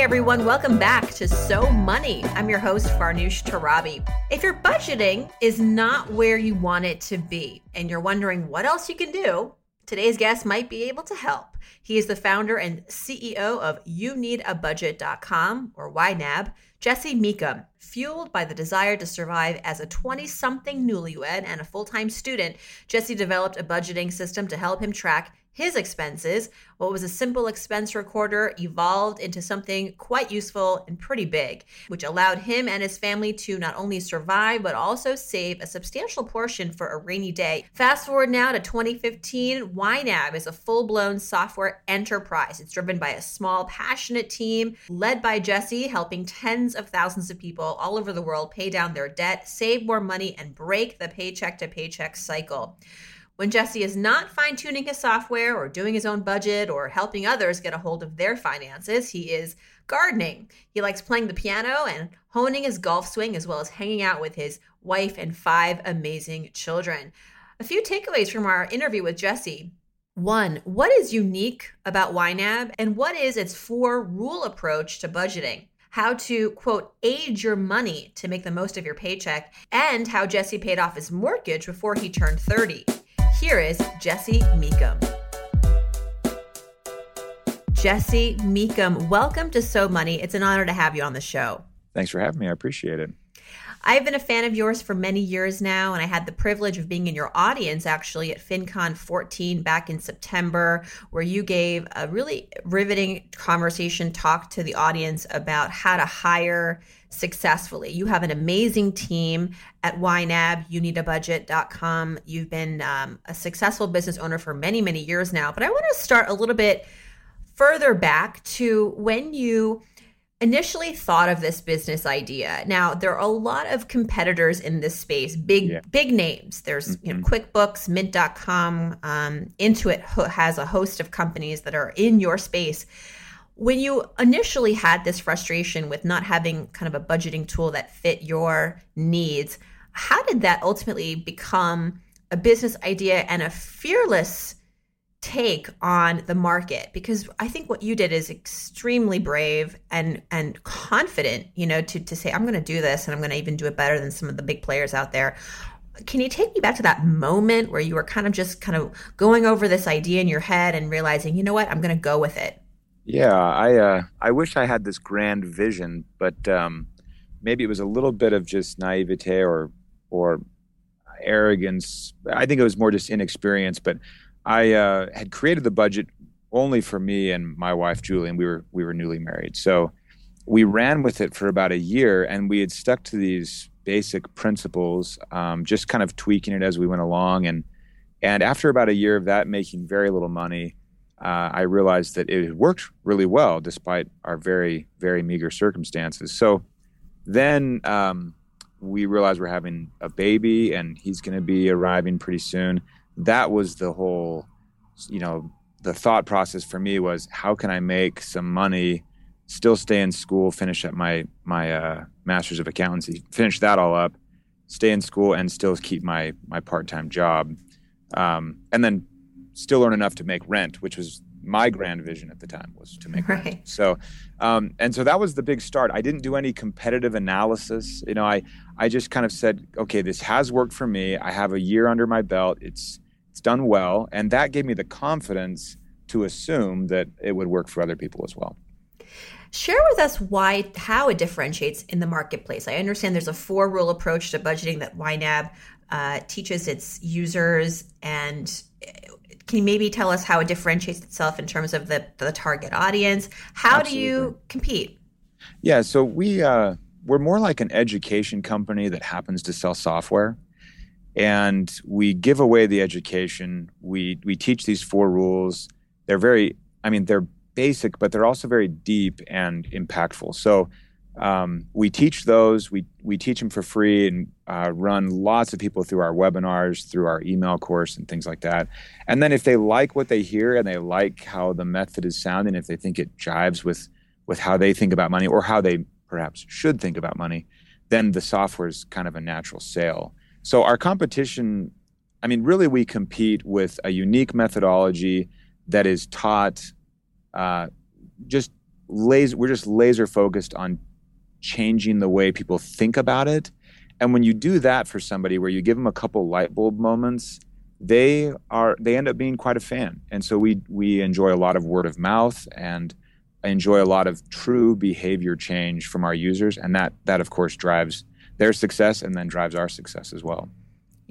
Everyone, welcome back to So Money. I'm your host, Farnoosh Torabi. If your budgeting is not where you want it to be and you're wondering what else you can do, today's guest might be able to help. He is the founder and CEO of YouNeedABudget.com or YNAB, Jesse Mecham. Fueled by the desire to survive as a 20 something newlywed and a full time student, Jesse developed a budgeting system to help him track his expenses. What was a simple expense recorder evolved into something quite useful and pretty big, which allowed him and his family to not only survive, but also save a substantial portion for a rainy day. Fast forward now to 2015, YNAB is a full blown software enterprise. It's driven by a small, passionate team led by Jesse, helping tens of thousands of people all over the world pay down their debt, save more money, and break the paycheck to paycheck cycle. When Jesse is not fine tuning his software or doing his own budget or helping others get a hold of their finances, he is gardening. He likes playing the piano and honing his golf swing, as well as hanging out with his wife and five amazing children. A few takeaways from our interview with Jesse. One, what is unique about YNAB and what is its four rule approach to budgeting? How to, quote, age your money to make the most of your paycheck, and how Jesse paid off his mortgage before he turned 30. Here is Jesse Mecham. Jesse Mecham, welcome to So Money. It's an honor to have you on the show. Thanks for having me. I appreciate it. I've been a fan of yours for many years now, and I had the privilege of being in your audience actually at FinCon 14 back in September, where you gave a really riveting conversation talk to the audience about how to hire successfully. You have an amazing team at YNAB, youneedabudget.com. You've been um, a successful business owner for many, many years now. But I want to start a little bit further back to when you initially thought of this business idea. Now, there are a lot of competitors in this space, big yeah. big names. There's mm-hmm. you know, mm-hmm. QuickBooks, Mint.com, um, Intuit has a host of companies that are in your space. When you initially had this frustration with not having kind of a budgeting tool that fit your needs, how did that ultimately become a business idea and a fearless take on the market because I think what you did is extremely brave and and confident, you know, to to say I'm going to do this and I'm going to even do it better than some of the big players out there. Can you take me back to that moment where you were kind of just kind of going over this idea in your head and realizing, you know what, I'm going to go with it? Yeah, I uh, I wish I had this grand vision, but um, maybe it was a little bit of just naivete or or arrogance. I think it was more just inexperience, but I uh, had created the budget only for me and my wife Julie, and we were we were newly married. So we ran with it for about a year, and we had stuck to these basic principles, um, just kind of tweaking it as we went along. And and after about a year of that, making very little money, uh, I realized that it worked really well despite our very very meager circumstances. So then um, we realized we're having a baby, and he's going to be arriving pretty soon that was the whole, you know, the thought process for me was how can I make some money, still stay in school, finish up my my uh, master's of accountancy, finish that all up, stay in school, and still keep my my part time job, um, and then still earn enough to make rent, which was my grand vision at the time was to make right. rent. So, um, and so that was the big start. I didn't do any competitive analysis. You know, I I just kind of said, okay, this has worked for me. I have a year under my belt. It's it's done well, and that gave me the confidence to assume that it would work for other people as well. Share with us why how it differentiates in the marketplace. I understand there's a four rule approach to budgeting that YNAB uh, teaches its users, and can you maybe tell us how it differentiates itself in terms of the the target audience? How Absolutely. do you compete? Yeah, so we uh, we're more like an education company that happens to sell software and we give away the education. We we teach these four rules. They're very, I mean, they're basic, but they're also very deep and impactful. So um, we teach those. We we teach them for free and uh, run lots of people through our webinars, through our email course, and things like that. And then if they like what they hear and they like how the method is sounding, if they think it jives with with how they think about money or how they perhaps should think about money, then the software is kind of a natural sale. So our competition, I mean, really, we compete with a unique methodology that is taught uh, just laser. We're just laser focused on changing the way people think about it. And when you do that for somebody, where you give them a couple light bulb moments, they are they end up being quite a fan. And so we we enjoy a lot of word of mouth and enjoy a lot of true behavior change from our users, and that that of course drives their success and then drives our success as well.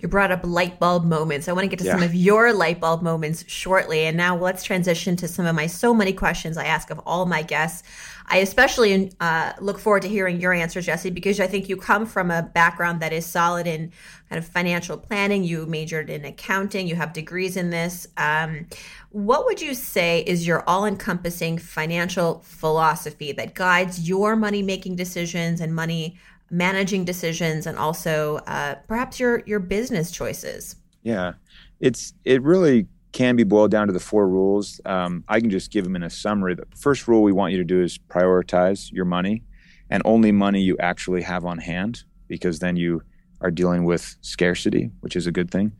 You brought up light bulb moments. I want to get to yeah. some of your light bulb moments shortly. And now let's transition to some of my So Money questions I ask of all my guests. I especially uh, look forward to hearing your answers, Jesse, because I think you come from a background that is solid in kind of financial planning. You majored in accounting, you have degrees in this. Um, what would you say is your all encompassing financial philosophy that guides your money making decisions and money managing decisions and also uh, perhaps your your business choices. Yeah. It's it really can be boiled down to the four rules. Um, i can just give them in a summary. The first rule we want you to do is prioritize your money and only money you actually have on hand because then you are dealing with scarcity which is a good thing.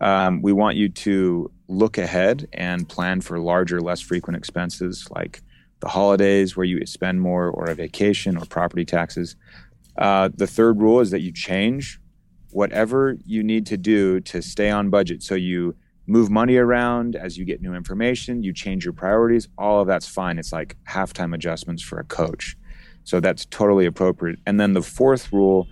Um, we want you to look ahead and plan for larger less frequent expenses like the holidays where you spend more or a vacation or property taxes uh, the third rule is that you change whatever you need to do to stay on budget. So you move money around as you get new information, you change your priorities, all of that's fine. It's like halftime adjustments for a coach. So that's totally appropriate. And then the fourth rule,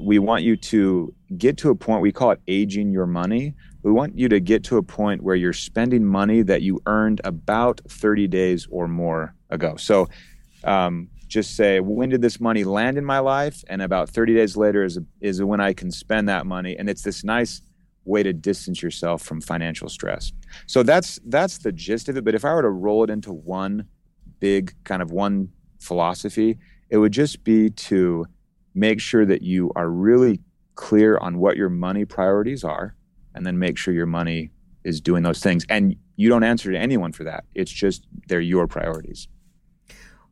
we want you to get to a point, we call it aging your money. We want you to get to a point where you're spending money that you earned about 30 days or more ago. So um, just say when did this money land in my life? And about 30 days later is is when i can spend that money. And it's this nice way to distance yourself from financial stress. So that's that's the gist of it. But if i were to roll it into one big kind of one philosophy it would just be to make sure that you are really clear on what your money priorities are and then make sure your money is doing those things. And you don't answer to anyone for that. It's just they're your priorities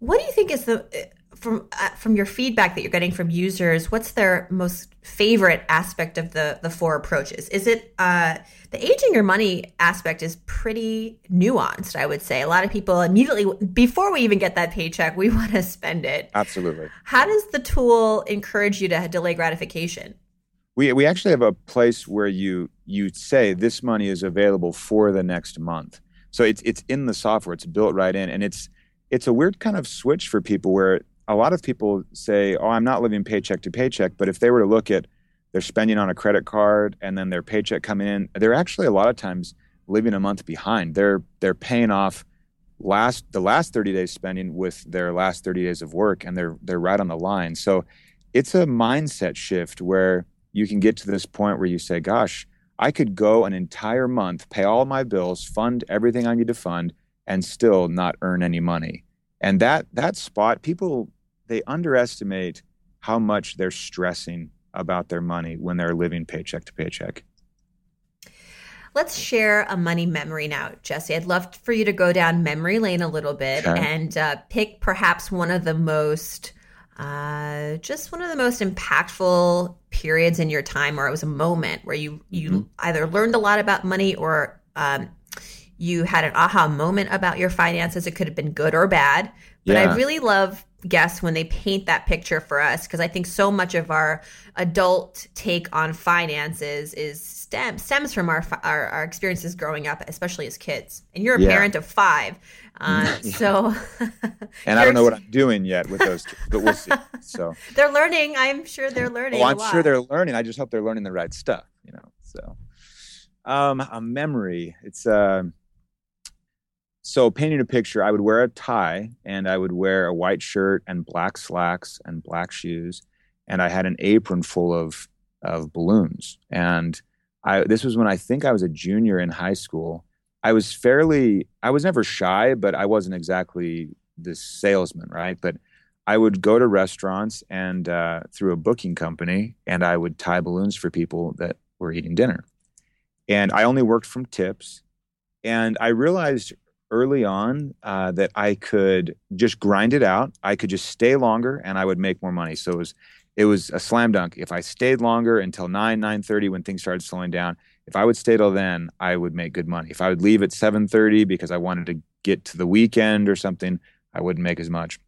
what do you think is the from uh, from your feedback that you're getting from users? What's their most favorite aspect of the the four approaches? Is it uh, the aging your money aspect is pretty nuanced? I would say a lot of people immediately before we even get that paycheck, we want to spend it. Absolutely. How does the tool encourage you to delay gratification? We we actually have a place where you you say this money is available for the next month. So it's it's in the software. It's built right in, and it's it's a weird kind of switch for people where a lot of people say, "Oh, I'm not living paycheck to paycheck," but if they were to look at their spending on a credit card and then their paycheck coming in, they're actually a lot of times living a month behind. They're they're paying off last the last 30 days spending with their last 30 days of work and they're they're right on the line. So it's a mindset shift where you can get to this point where you say, "Gosh, I could go an entire month, pay all my bills, fund everything I need to fund and still not earn any money. And that that spot, people they underestimate how much they're stressing about their money when they're living paycheck to paycheck. Let's share a money memory now, Jesse. I'd love for you to go down memory lane a little bit okay. and uh, pick perhaps one of the most, uh, just one of the most impactful periods in your time, where it was a moment where you you mm-hmm. either learned a lot about money or um, you had an aha moment about your finances. It could have been good or bad. But yeah. I really love guests when they paint that picture for us because I think so much of our adult take on finances is stem stems from our our, our experiences growing up, especially as kids. And you're a yeah. parent of five, uh, yeah. so. and I don't know what I'm doing yet with those, kids, but we'll see. So they're learning. I'm sure they're learning. Oh, I'm sure they're learning. I just hope they're learning the right stuff. You know, so um, a memory. It's. Uh, so painting a picture i would wear a tie and i would wear a white shirt and black slacks and black shoes and i had an apron full of of balloons and i this was when i think i was a junior in high school I was fairly, I was never shy, but I wasn't exactly the salesman, right? But I would go to restaurants and uh, through a booking company, and I would tie balloons for people that were eating dinner. And I only worked from tips. And I realized early on uh, that I could just grind it out. I could just stay longer, and I would make more money. So it was it was a slam dunk. If I stayed longer until nine nine thirty when things started slowing down, if I would stay till then, I would make good money. If I would leave at seven thirty because I wanted to get to the weekend or something, I wouldn't make as much.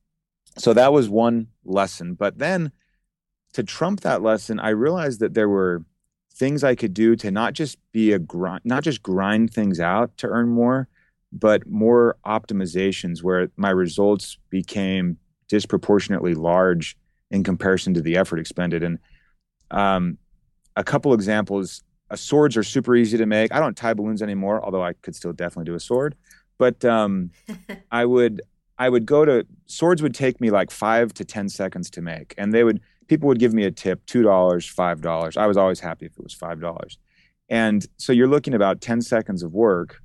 So that was one lesson. But then to trump that lesson, I realized that there were things I could do to not just be a grind, not just grind things out to earn more, but more optimizations where my results became disproportionately large in comparison to the effort expended. And um, a couple examples: uh, swords are super easy to make. I don't tie balloons anymore, although I could still definitely do a sword. But um, I would I would go to swords would take me like five to ten seconds to make, and they would people would give me a tip two dollars, five dollars. I was always happy if it was five dollars, and so you're looking about ten seconds of work,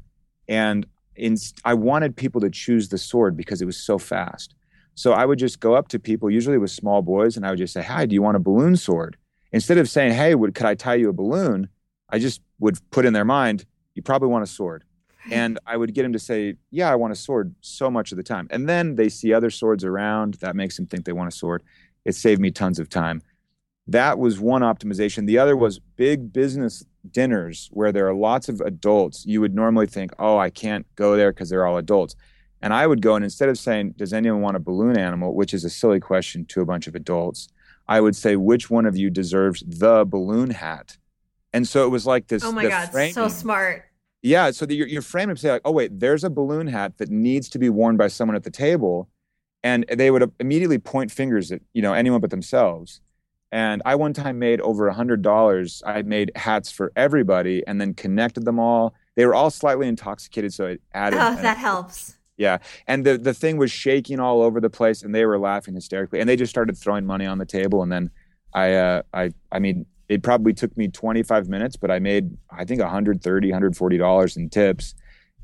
and in, I wanted people to choose the sword because it was so fast. So I would just go up to people, usually with small boys, and I would just say, "Hi, do you want a balloon sword?" Instead of saying, "Hey, would, could I tie you a balloon?" I just would put in their mind, "You probably want a sword." and I would get them to say, "Yeah, I want a sword." So much of the time, and then they see other swords around. That makes them think they want a sword. It saved me tons of time. That was one optimization. The other was big business dinners where there are lots of adults. You would normally think, "Oh, I can't go there because they're all adults." And I would go and instead of saying, "Does anyone want a balloon animal?" which is a silly question to a bunch of adults, I would say, "Which one of you deserves the balloon hat?" And so it was like this. Oh my god, framing. so smart yeah, so you're, you're framing to say like, oh wait, there's a balloon hat that needs to be worn by someone at the table, and they would immediately point fingers at you know anyone but themselves. And I one time made over a hundred dollars. I made hats for everybody, and then connected them all. They were all slightly intoxicated, so it added. Oh, that helps. Yeah, and the the thing was shaking all over the place, and they were laughing hysterically, and they just started throwing money on the table, and then I uh, I I mean it probably took me 25 minutes, but I made, I think, 130, 140 dollars in tips.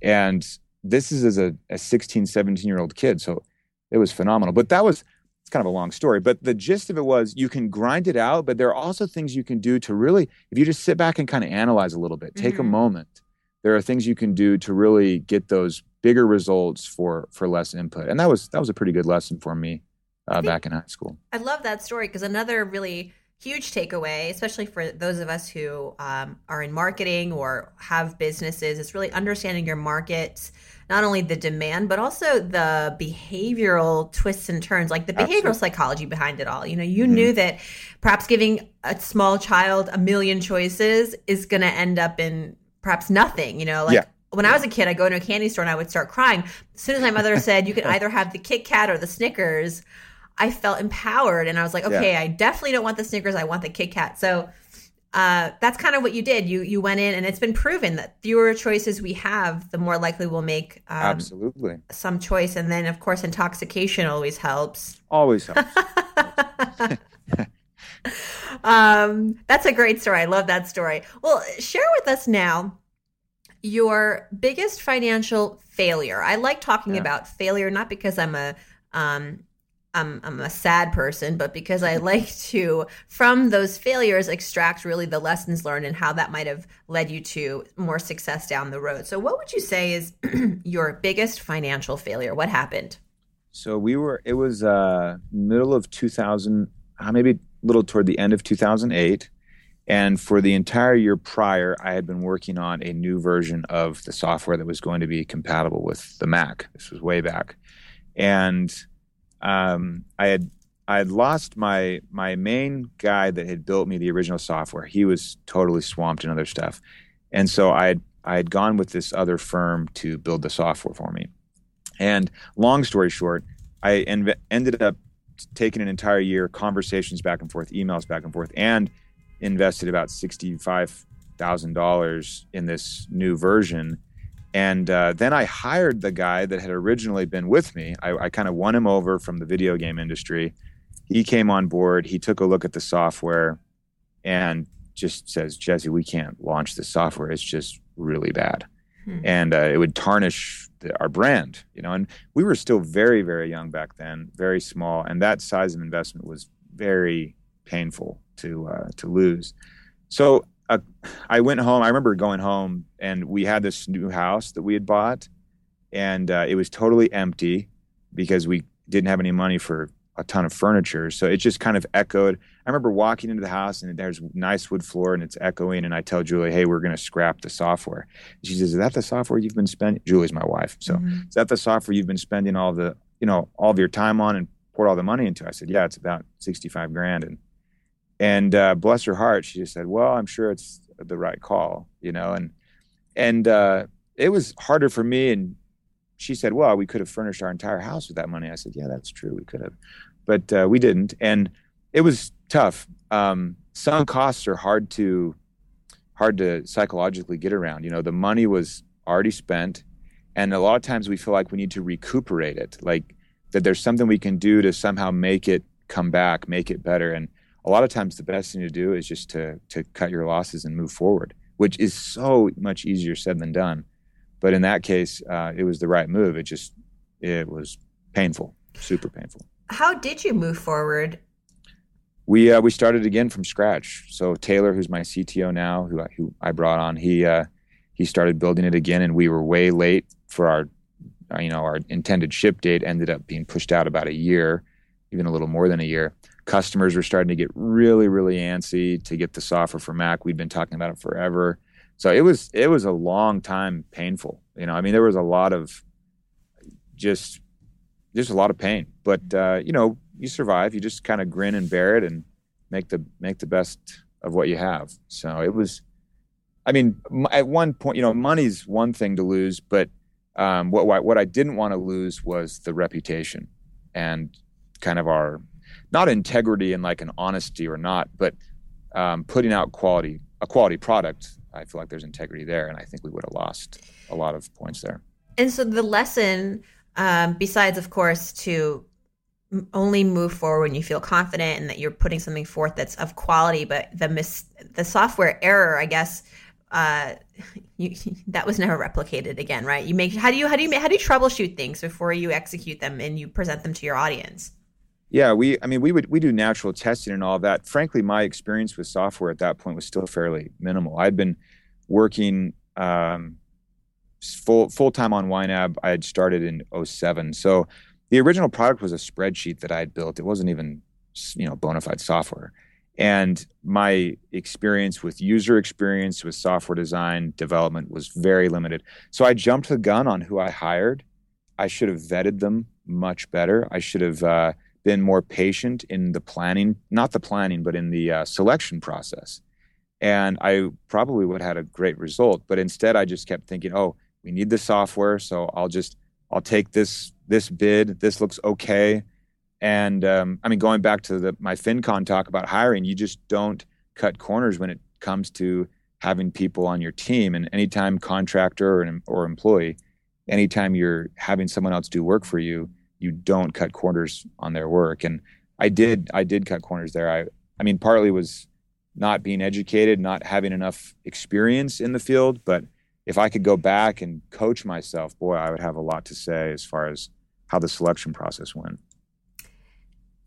And this is as a, a 16, 17 year old kid. So it was phenomenal. But that was, it's kind of a long story. But the gist of it was you can grind it out, but there are also things you can do to really, if you just sit back and kind of analyze a little bit, take mm-hmm. a moment. There are things you can do to really get those bigger results for for less input. And that was that was a pretty good lesson for me uh, back in high school. I love that story because another really huge takeaway, especially for those of us who um, are in marketing or have businesses, is really understanding your market, not only the demand, but also the behavioral twists and turns, like the behavioral Absolutely. psychology behind it all. You know, you mm-hmm. knew that perhaps giving a small child a million choices is going to end up in perhaps nothing, you know, like. Yeah when I was a kid, I'd go into a candy store and I would start crying. As soon as my mother said you can either have the Kit Kat or the Snickers, I felt empowered and I was like, okay, yeah. I definitely don't want the Snickers. I want the Kit Kat. So uh, that's kind of what you did. You you went in, and it's been proven that fewer choices we have, the more likely we'll make um, absolutely some choice. And then, of course, intoxication always helps. Always helps. um, that's a great story. I love that story. Well, share with us now your biggest financial failure. I like talking yeah. about failure, not because I'm a um, I'm, I'm a sad person, but because I like to, from those failures, extract really the lessons learned and how that might have led you to more success down the road. So, what would you say is your biggest financial failure? What happened? So, we were, it was uh, middle of 2000, uh, maybe a little toward the end of 2008. And for the entire year prior, I had been working on a new version of the software that was going to be compatible with the Mac. This was way back. And um, I had I had lost my my main guy that had built me the original software. He was totally swamped in other stuff, and so I had I had gone with this other firm to build the software for me. And long story short, I en- ended up taking an entire year, conversations back and forth, emails back and forth, and invested about sixty five thousand dollars in this new version and uh, then I hired the guy that had originally been with me. I, I kind of won him over from the video game industry. He came on board. He took a look at the software and just says, Jesse, we can't launch this software. It's just really bad. hmm. and uh, it would tarnish the, our brand. You know, and we were still very very young back then, very small, and that size of investment was very painful to uh, to lose. So uh, I went home. I remember going home, and we had this new house that we had bought, and uh, it was totally empty because we didn't have any money for a ton of furniture. So it just kind of echoed. I remember walking into the house and there's nice wood floor and it's echoing. And I tell Julie, hey, we're going to scrap the software. She says, is that the software you've been spending? Julie's my wife. So mm-hmm. is that the software you've been spending all the, you know, all of your time on and poured all the money into? I said, yeah, it's about 65 grand. And, and uh, bless her heart, she just said, well, I'm sure it's the right call, you know, and, and uh, it was harder for me and she said, "Well, we could have furnished our entire house with that money." I said, "Yeah, that's true. We could have, but uh, we didn't." And it was tough. Um, some costs are hard to hard to psychologically get around. You know, the money was already spent, and a lot of times we feel like we need to recuperate it, like that there's something we can do to somehow make it come back, make it better. And a lot of times, the best thing to do is just to to cut your losses and move forward, which is so much easier said than done. But in that case, uh, it was the right move. It just it was painful, super painful. How did you move forward? We uh, we started again from scratch. So Taylor, who's my CTO now, who I, who I brought on, he uh, he started building it again, and we were way late for our, our you know our intended ship date. Ended up being pushed out about a year, even a little more than a year. Customers were starting to get really really antsy to get the software for Mac. We'd been talking about it forever. So it was it was a long time painful you know? I mean there was a lot of just just a lot of pain. But uh, you know you survive. You just kind of grin and bear it and make the make the best of what you have. So it was i mean at one point you know money's one thing to lose but um, what what i didn't want to lose was the reputation. And kind of our not integrity and like an honesty or not but um, putting out quality a quality product I feel like there's integrity there, and I think we would have lost a lot of points there. And so the lesson, um, besides of course to only move forward when you feel confident and that you're putting something forth that's of quality, but the mis- the software error, I guess, uh, you, that was never replicated again, right? You make how do you how do you how do you troubleshoot things before you execute them and you present them to your audience? Yeah, we I mean we would we do natural testing and all that. Frankly, my experience with software at that point was still fairly minimal. I'd been working um, full full time on YNAB. I had started in 07. So the original product was a spreadsheet that I had built. It wasn't even you know bona fide software. And my experience with user experience with software design development was very limited. So I jumped the gun on who I hired. I should have vetted them much better. I should have uh, been more patient in the planning, not the planning, but in the uh, selection process. And I probably would have had a great result. But instead, I just kept thinking, oh, we need the software. So I'll just, I'll take this, this bid. This looks okay. And um, I mean, going back to the, my FinCon talk about hiring, you just don't cut corners when it comes to having people on your team. And anytime contractor or, or employee, anytime you're having someone else do work for you, you don't cut corners on their work. And I did I did cut corners there. I I mean partly was not being educated, not having enough experience in the field, but if I could go back and coach myself, boy, I would have a lot to say as far as how the selection process went.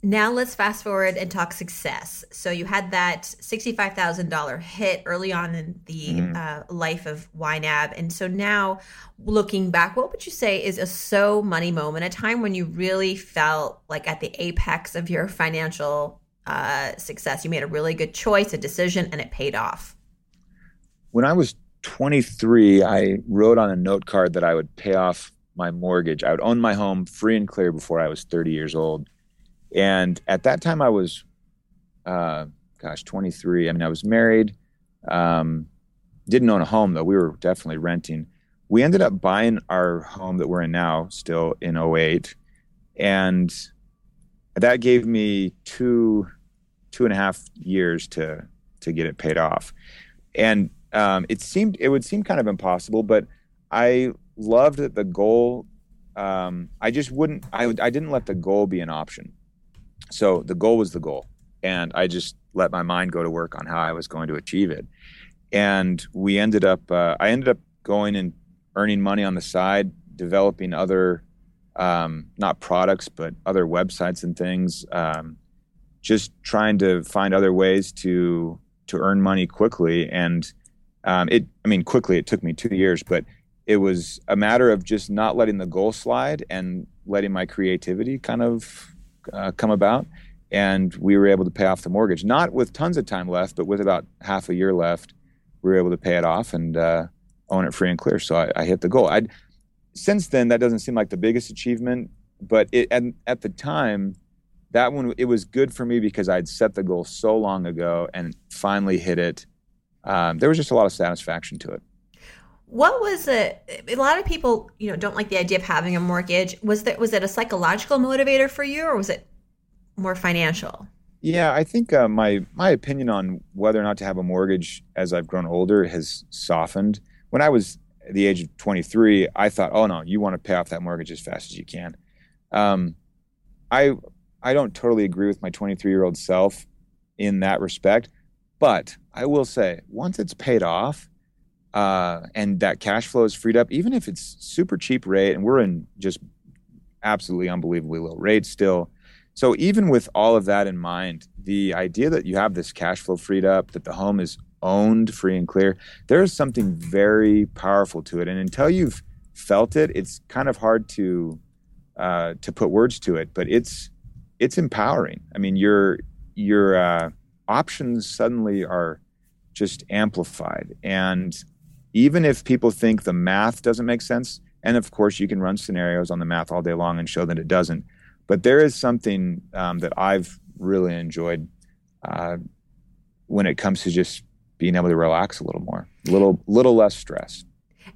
Now let's fast forward and talk success. So you had that $65,000 hit early on in the mm-hmm. uh, life of YNAB. And so now looking back, what would you say is a so money moment, a time when you really felt like at the apex of your financial uh, success? You made a really good choice, a decision, and it paid off. When I was 23, I wrote on a note card that I would pay off my mortgage. I would own my home free and clear before I was 30 years old and at that time, I was, uh, gosh, 23. I mean, I was married. Um, didn't own a home though. We were definitely renting. We ended up buying our home that we're in now, still in 08. and that gave me two, two and a half years to to get it paid off. And um, it seemed it would seem kind of impossible, but I loved that the goal. Um, I just wouldn't. I I didn't let the goal be an option so the goal was the goal and i just let my mind go to work on how i was going to achieve it and we ended up uh, i ended up going and earning money on the side, developing other um, not products but other websites and things. Um, just trying to find other ways to to earn money quickly, and um, it. I mean, quickly. It took me two years, but it was a matter of just not letting the goal slide and letting my creativity kind of uh, come about. And we were able to pay off the mortgage, not with tons of time left, but with about half a year left, we were able to pay it off and uh, own it free and clear. So I, I hit the goal. I'd, since then, that doesn't seem like the biggest achievement, but it, at, at the time, that one it was good for me because I'd set the goal so long ago and finally hit it. Um, there was just a lot of satisfaction to it. What was it? A lot of people, you know, don't like the idea of having a mortgage. Was that was it a psychological motivator for you, or was it more financial? Yeah, I think uh, my my opinion on whether or not to have a mortgage as I've grown older has softened. When I was the age of 23, I thought, oh no, you want to pay off that mortgage as fast as you can. Um, I I don't totally agree with my 23 year old self in that respect, but I will say once it's paid off, uh, and that cash flow is freed up, even if it's super cheap rate, and we're in just absolutely unbelievably low rates still. So even with all of that in mind, the idea that you have this cash flow freed up, that the home is owned free and clear, there is something very powerful to it. And until you've felt it, it's kind of hard to uh, to put words to it. But it's it's empowering. I mean, your your uh, options suddenly are just amplified, and even if people think the math doesn't make sense, and of course you can run scenarios on the math all day long and show that it doesn't, but there is something um, that I've really enjoyed uh, when it comes to just being able to relax a little more, a little little less stress.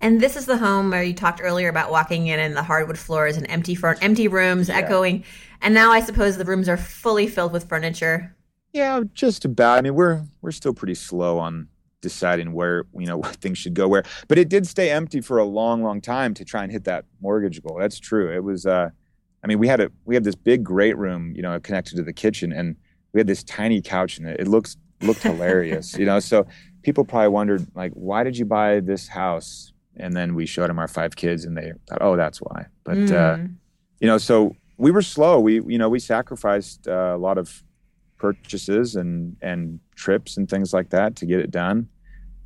And this is the home where you talked earlier about walking in and the hardwood floors and empty empty rooms, yeah. echoing. And now I suppose the rooms are fully filled with furniture. Yeah, just about. I mean, we're we're still pretty slow on deciding where you know what things should go where. But it did stay empty for a long, long time to try and hit that mortgage goal. That's true. It was. Uh, I mean, we had a we had this big great room, you know, connected to the kitchen, and we had this tiny couch in it. It looks looked hilarious, you know. So people probably wondered like, why did you buy this house? And then we showed them our five kids, and they thought, oh, that's why. But mm. uh, you know, so we were slow. We you know we sacrificed uh, a lot of purchases and and trips and things like that to get it done.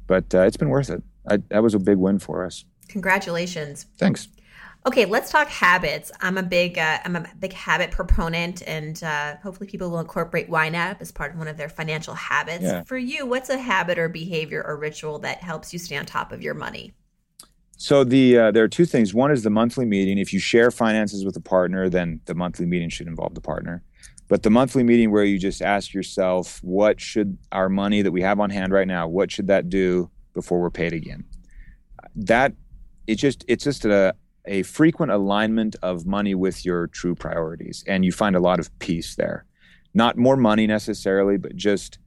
But uh, it's been worth it. I, that was a big win for us. Congratulations. Thanks. Okay, let's talk habits. I'm a big uh, I'm a big habit proponent, and uh, hopefully people will incorporate YNAB as part of one of their financial habits. Yeah. For you, what's a habit or behavior or ritual that helps you stay on top of your money? So the uh, there are two things. One is the monthly meeting. If you share finances with a partner, then the monthly meeting should involve the partner. But the monthly meeting where you just ask yourself, what should our money that we have on hand right now, what should that do before we're paid again? That it's just it's just a a frequent alignment of money with your true priorities, and you find a lot of peace there. Not more money necessarily, but just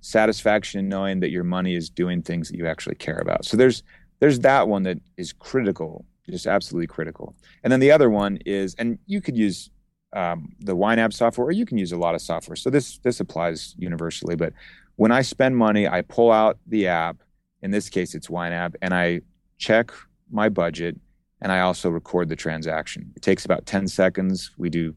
satisfaction knowing that your money is doing things that you actually care about. So there's there's that one that is critical, just absolutely critical. And then the other one is, and you could use um, the YNAB software, or you can use a lot of software. So this this applies universally. But when I spend money, I pull out the app. In this case, it's YNAB, and I check my budget, and I also record the transaction. It takes about ten seconds. We do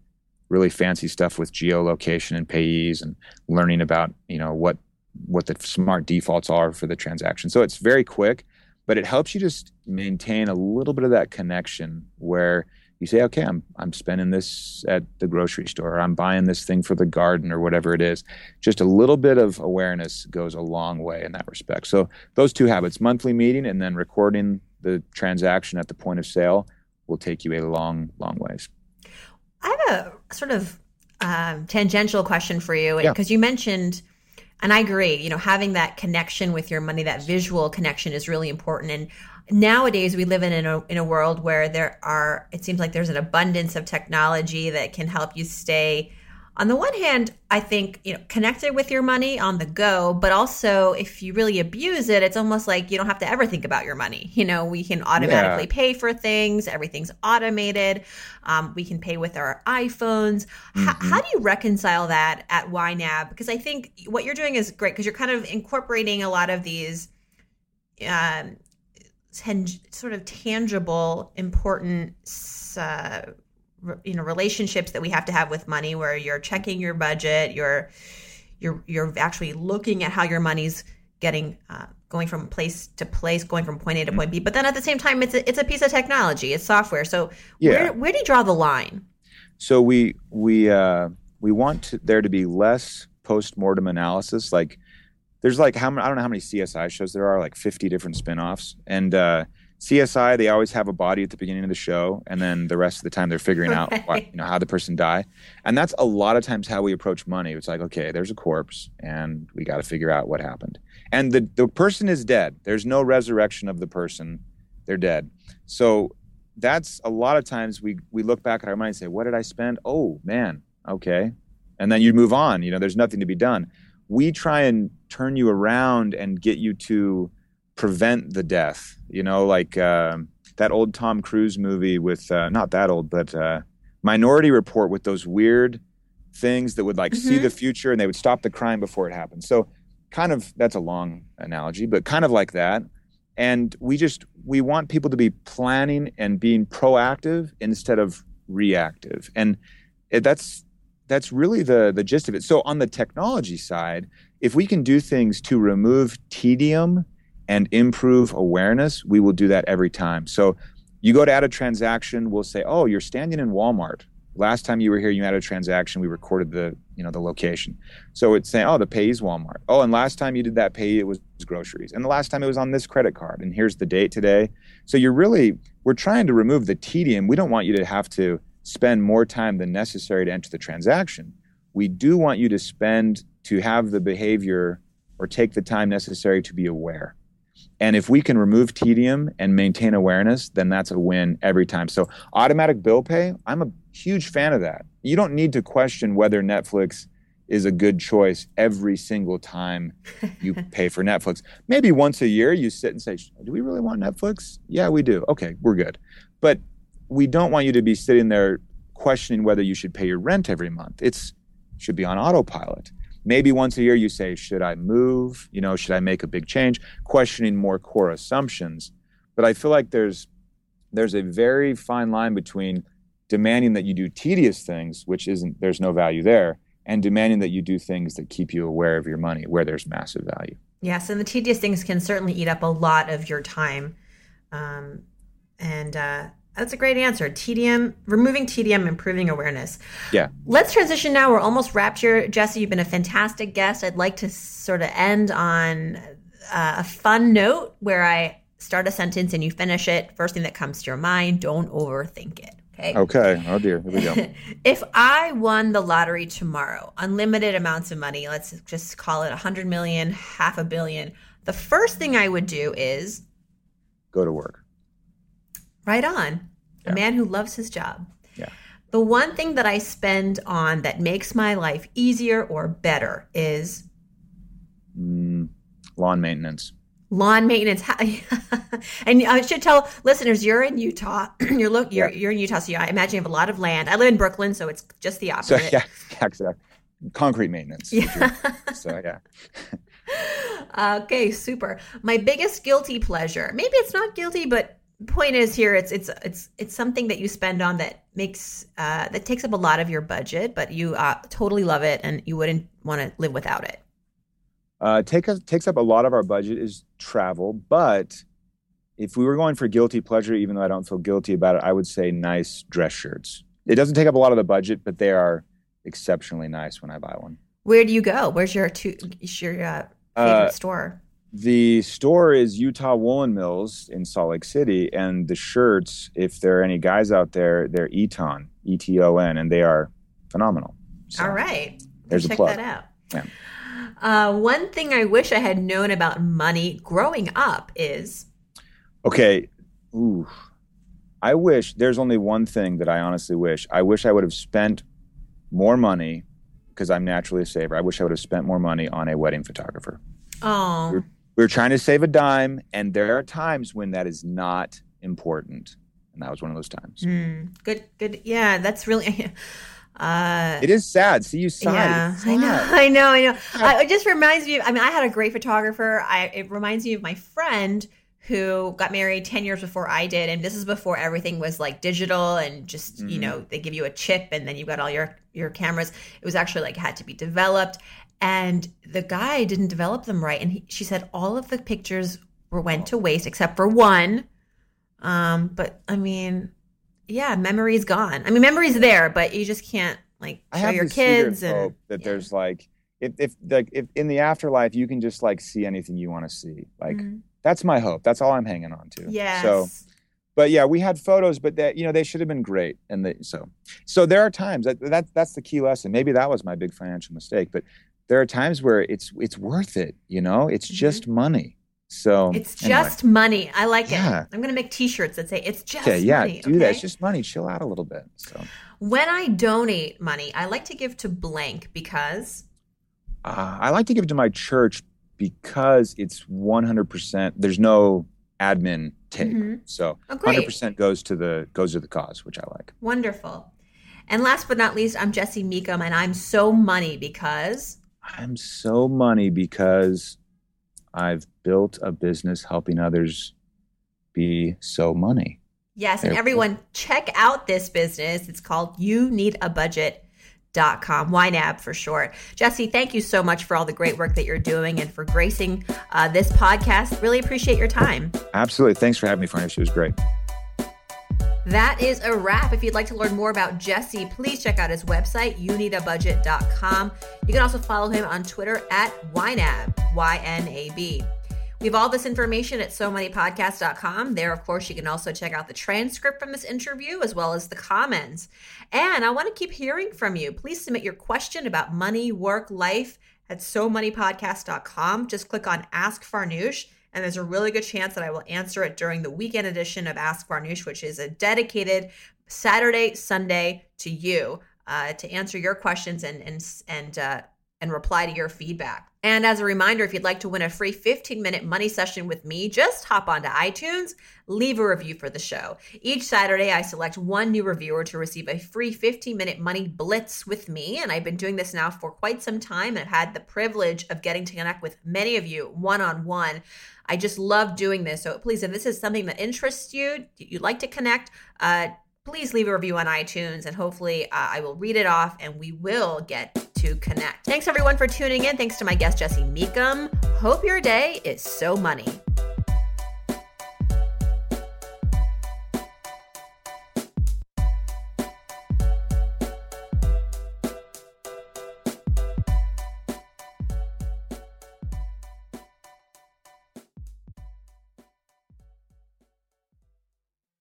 really fancy stuff with geolocation and payees, and learning about you know what what the smart defaults are for the transaction. So it's very quick, but it helps you just maintain a little bit of that connection where you say, okay, I'm I'm spending this at the grocery store, or I'm buying this thing for the garden, or whatever it is. Just a little bit of awareness goes a long way in that respect. So those two habits, monthly meeting and then recording the transaction at the point of sale, will take you a long, long ways. I have a sort of um, tangential question for you because yeah. you mentioned and I agree, you know, having that connection with your money, that visual connection is really important. And nowadays we live in a, in a world where there are it seems like there's an abundance of technology that can help you stay on the one hand i think you know connected with your money on the go but also if you really abuse it it's almost like you don't have to ever think about your money. You know we can automatically yeah. pay for things. Everything's automated. Um, we can pay with our iphones. Mm-hmm. H- how do you reconcile that at ynab because i think what you're doing is great because you're kind of incorporating a lot of these um, ten- sort of tangible, important, uh, re- you know, relationships that we have to have with money, where you're checking your budget, you're you're you're actually looking at how your money's getting uh, going from place to place, going from point A to point B. But then at the same time, it's a, it's a piece of technology, it's software. So Yeah. where where do you draw the line? So we we uh, we want to, there to be less post mortem analysis. Like there's like how many, I don't know how many CSI shows there are, like 50 different spin-offs. And uh, CSI they always have a body at the beginning of the show, and then the rest of the time they're figuring out what, Right. you know how the person died. And that's a lot of times how we approach money. It's like okay, there's a corpse, and we got to figure out what happened. And the the person is dead. There's no resurrection of the person. They're dead. So that's a lot of times we we look back at our money and say, "What did I spend? Oh man, okay," and then you move on. You know, there's nothing to be done. We try and turn you around and get you to prevent the death. You know, like um that old Tom Cruise movie with uh, not that old, but uh, Minority Report with those weird things that would like see Mhm. the future and they would stop the crime before it happened. So kind of that's a long analogy, but kind of like that. And we just we want people to be planning and being proactive instead of reactive. And it, that's that's really the the gist of it. So on the technology side, if we can do things to remove tedium and improve awareness, we will do that every time. So you go to add a transaction, we'll say, "Oh, you're standing in Walmart. Last time you were here, you had a transaction. We recorded the you know the location." So it's saying, "Oh, the pay is Walmart. Oh, and last time you did that pay, it was groceries. And the last time it was on this credit card. And here's the date today." So you're really we're trying to remove the tedium. We don't want you to have to spend more time than necessary to enter the transaction. We do want you to spend to have the behavior or take the time necessary to be aware. And if we can remove tedium and maintain awareness, then that's a win every time. So, automatic bill pay, I'm a huge fan of that. You don't need to question whether Netflix is a good choice every single time you pay for Netflix. Maybe once a year you sit and say, Do we really want Netflix? Yeah, we do. Okay, we're good. But we don't want you to be sitting there questioning whether you should pay your rent every month. It's should be on autopilot. Maybe once a year you say, should I move? You know, should I make a big change? Questioning more core assumptions. But I feel like there's there's a very fine line between demanding that you do tedious things, which isn't there's no value there, and demanding that you do things that keep you aware of your money where there's massive value. Yes, and the tedious things can certainly eat up a lot of your time. Um, and uh, that's a great answer. Tedium, removing tedium, improving awareness. Yeah. Let's transition now. We're almost wrapped here. Jesse, you've been a fantastic guest. I'd like to sort of end on uh, a fun note where I start a sentence and you finish it. First thing that comes to your mind, don't overthink it. Okay. Okay. Oh dear. Here we go. if I won the lottery tomorrow, unlimited amounts of money, let's just call it a hundred million, half a billion, the first thing I would do is Go to work. Right on. Yeah. A man who loves his job. Yeah. The one thing that I spend on that makes my life easier or better is Mm, lawn maintenance. lawn maintenance. and I should tell listeners, you're in Utah. you're look, you're, Yeah. you're in Utah, so I imagine you have a lot of land. I live in Brooklyn, so it's just the So opposite. yeah, exactly. Concrete maintenance. Yeah. So yeah. Okay, super. My biggest guilty pleasure. Maybe it's not guilty, but point is here it's it's it's it's something that you spend on that makes uh that takes up a lot of your budget, but you uh totally love it and you wouldn't want to live without it. Uh, take us, takes up a lot of our budget is travel, but if we were going for guilty pleasure, even though I don't feel guilty about it, I would say nice dress shirts. It doesn't take up a lot of the budget, but they are exceptionally nice when I buy one. Where do you go? Where's your to, your uh, favorite Uh, store? The store is Utah Woolen Mills in Salt Lake City, and the shirts, if there are any guys out there, they're Eton, E T O N, and they are phenomenal. So, All right. there's a plug. that out. Yeah. Uh, one thing I wish I had known about money growing up is Okay. Ooh. I wish there's only one thing that I honestly wish. I wish I would have spent more money because I'm naturally a saver. I wish I would have spent more money on a wedding photographer. oh We were trying to save a dime, and there are times when that is not important. And that was one of those times. hmm, good good yeah that's really uh It is sad. See, you sighed. Yeah, I know. I know, I know. I, it just reminds me. Of, I mean, I had a great photographer. I it reminds me of my friend who got married 10 years before I did. And this is before everything was like digital and just, mm-hmm. you know, they give you a chip and then you've got all your, your cameras. It was actually like had to be developed. And the guy didn't develop them right. And he, she said all of the pictures were went to waste except for one. Um, but I mean, yeah, memory's gone. I mean, memory's there, but you just can't like show your kids and that yeah. there's like if if like if in the afterlife you can just like see anything you want to see. Like mm-hmm. that's my hope. That's all I'm hanging on to. Yeah. So but yeah, we had photos, but that you know they should have been great, and they, so so there are times that, that that's the key lesson. Maybe that was my big financial mistake, but there are times where it's it's worth it. You know, it's mm-hmm. just money. So it's anyway. just money. I like yeah. it. I'm gonna make T-shirts that say it's just okay, yeah, money. do okay? that. It's just money. Chill out a little bit. So when I donate money, I like to give to blank because uh, I like to give to my church because it's 100%. There's no admin take, mm-hmm. so oh, 100% goes to the goes to the cause, which I like. Wonderful. And last but not least, I'm Jesse Mecham, and I'm so money because I'm so money because I've built a business helping others be so money. Yes, and everyone check out this business. It's called You Need a Budget. Dot com, YNAB for short. Jesse, thank you so much for all the great work that you're doing and for gracing uh, this podcast. Really appreciate your time. Absolutely. Thanks for having me, Farnoosh. It was great. That is a wrap. If you'd like to learn more about Jesse, please check out his website, youneedabudget.com. You can also follow him on Twitter at YNAB, Y N A B. We have all this information at somoneypodcast.com. There, of course, you can also check out the transcript from this interview as well as the comments. And I want to keep hearing from you. Please submit your question about money, work, life at somoneypodcast.com. Just click on Ask Farnoosh, and there's a really good chance that I will answer it during the weekend edition of Ask Farnoosh, which is a dedicated Saturday, Sunday to you uh, to answer your questions and and and uh, and reply to your feedback. And as a reminder, if you'd like to win a free 15 minute money session with me, just hop onto iTunes, leave a review for the show. Each Saturday, I select one new reviewer to receive a free 15 minute money blitz with me. And I've been doing this now for quite some time and I've had the privilege of getting to connect with many of you one on one. I just love doing this. So please, if this is something that interests you, you'd like to connect, uh, please leave a review on iTunes and hopefully uh, I will read it off and we will get to connect. Thanks everyone for tuning in. Thanks to my guest, Jesse Mecham. Hope your day is so money.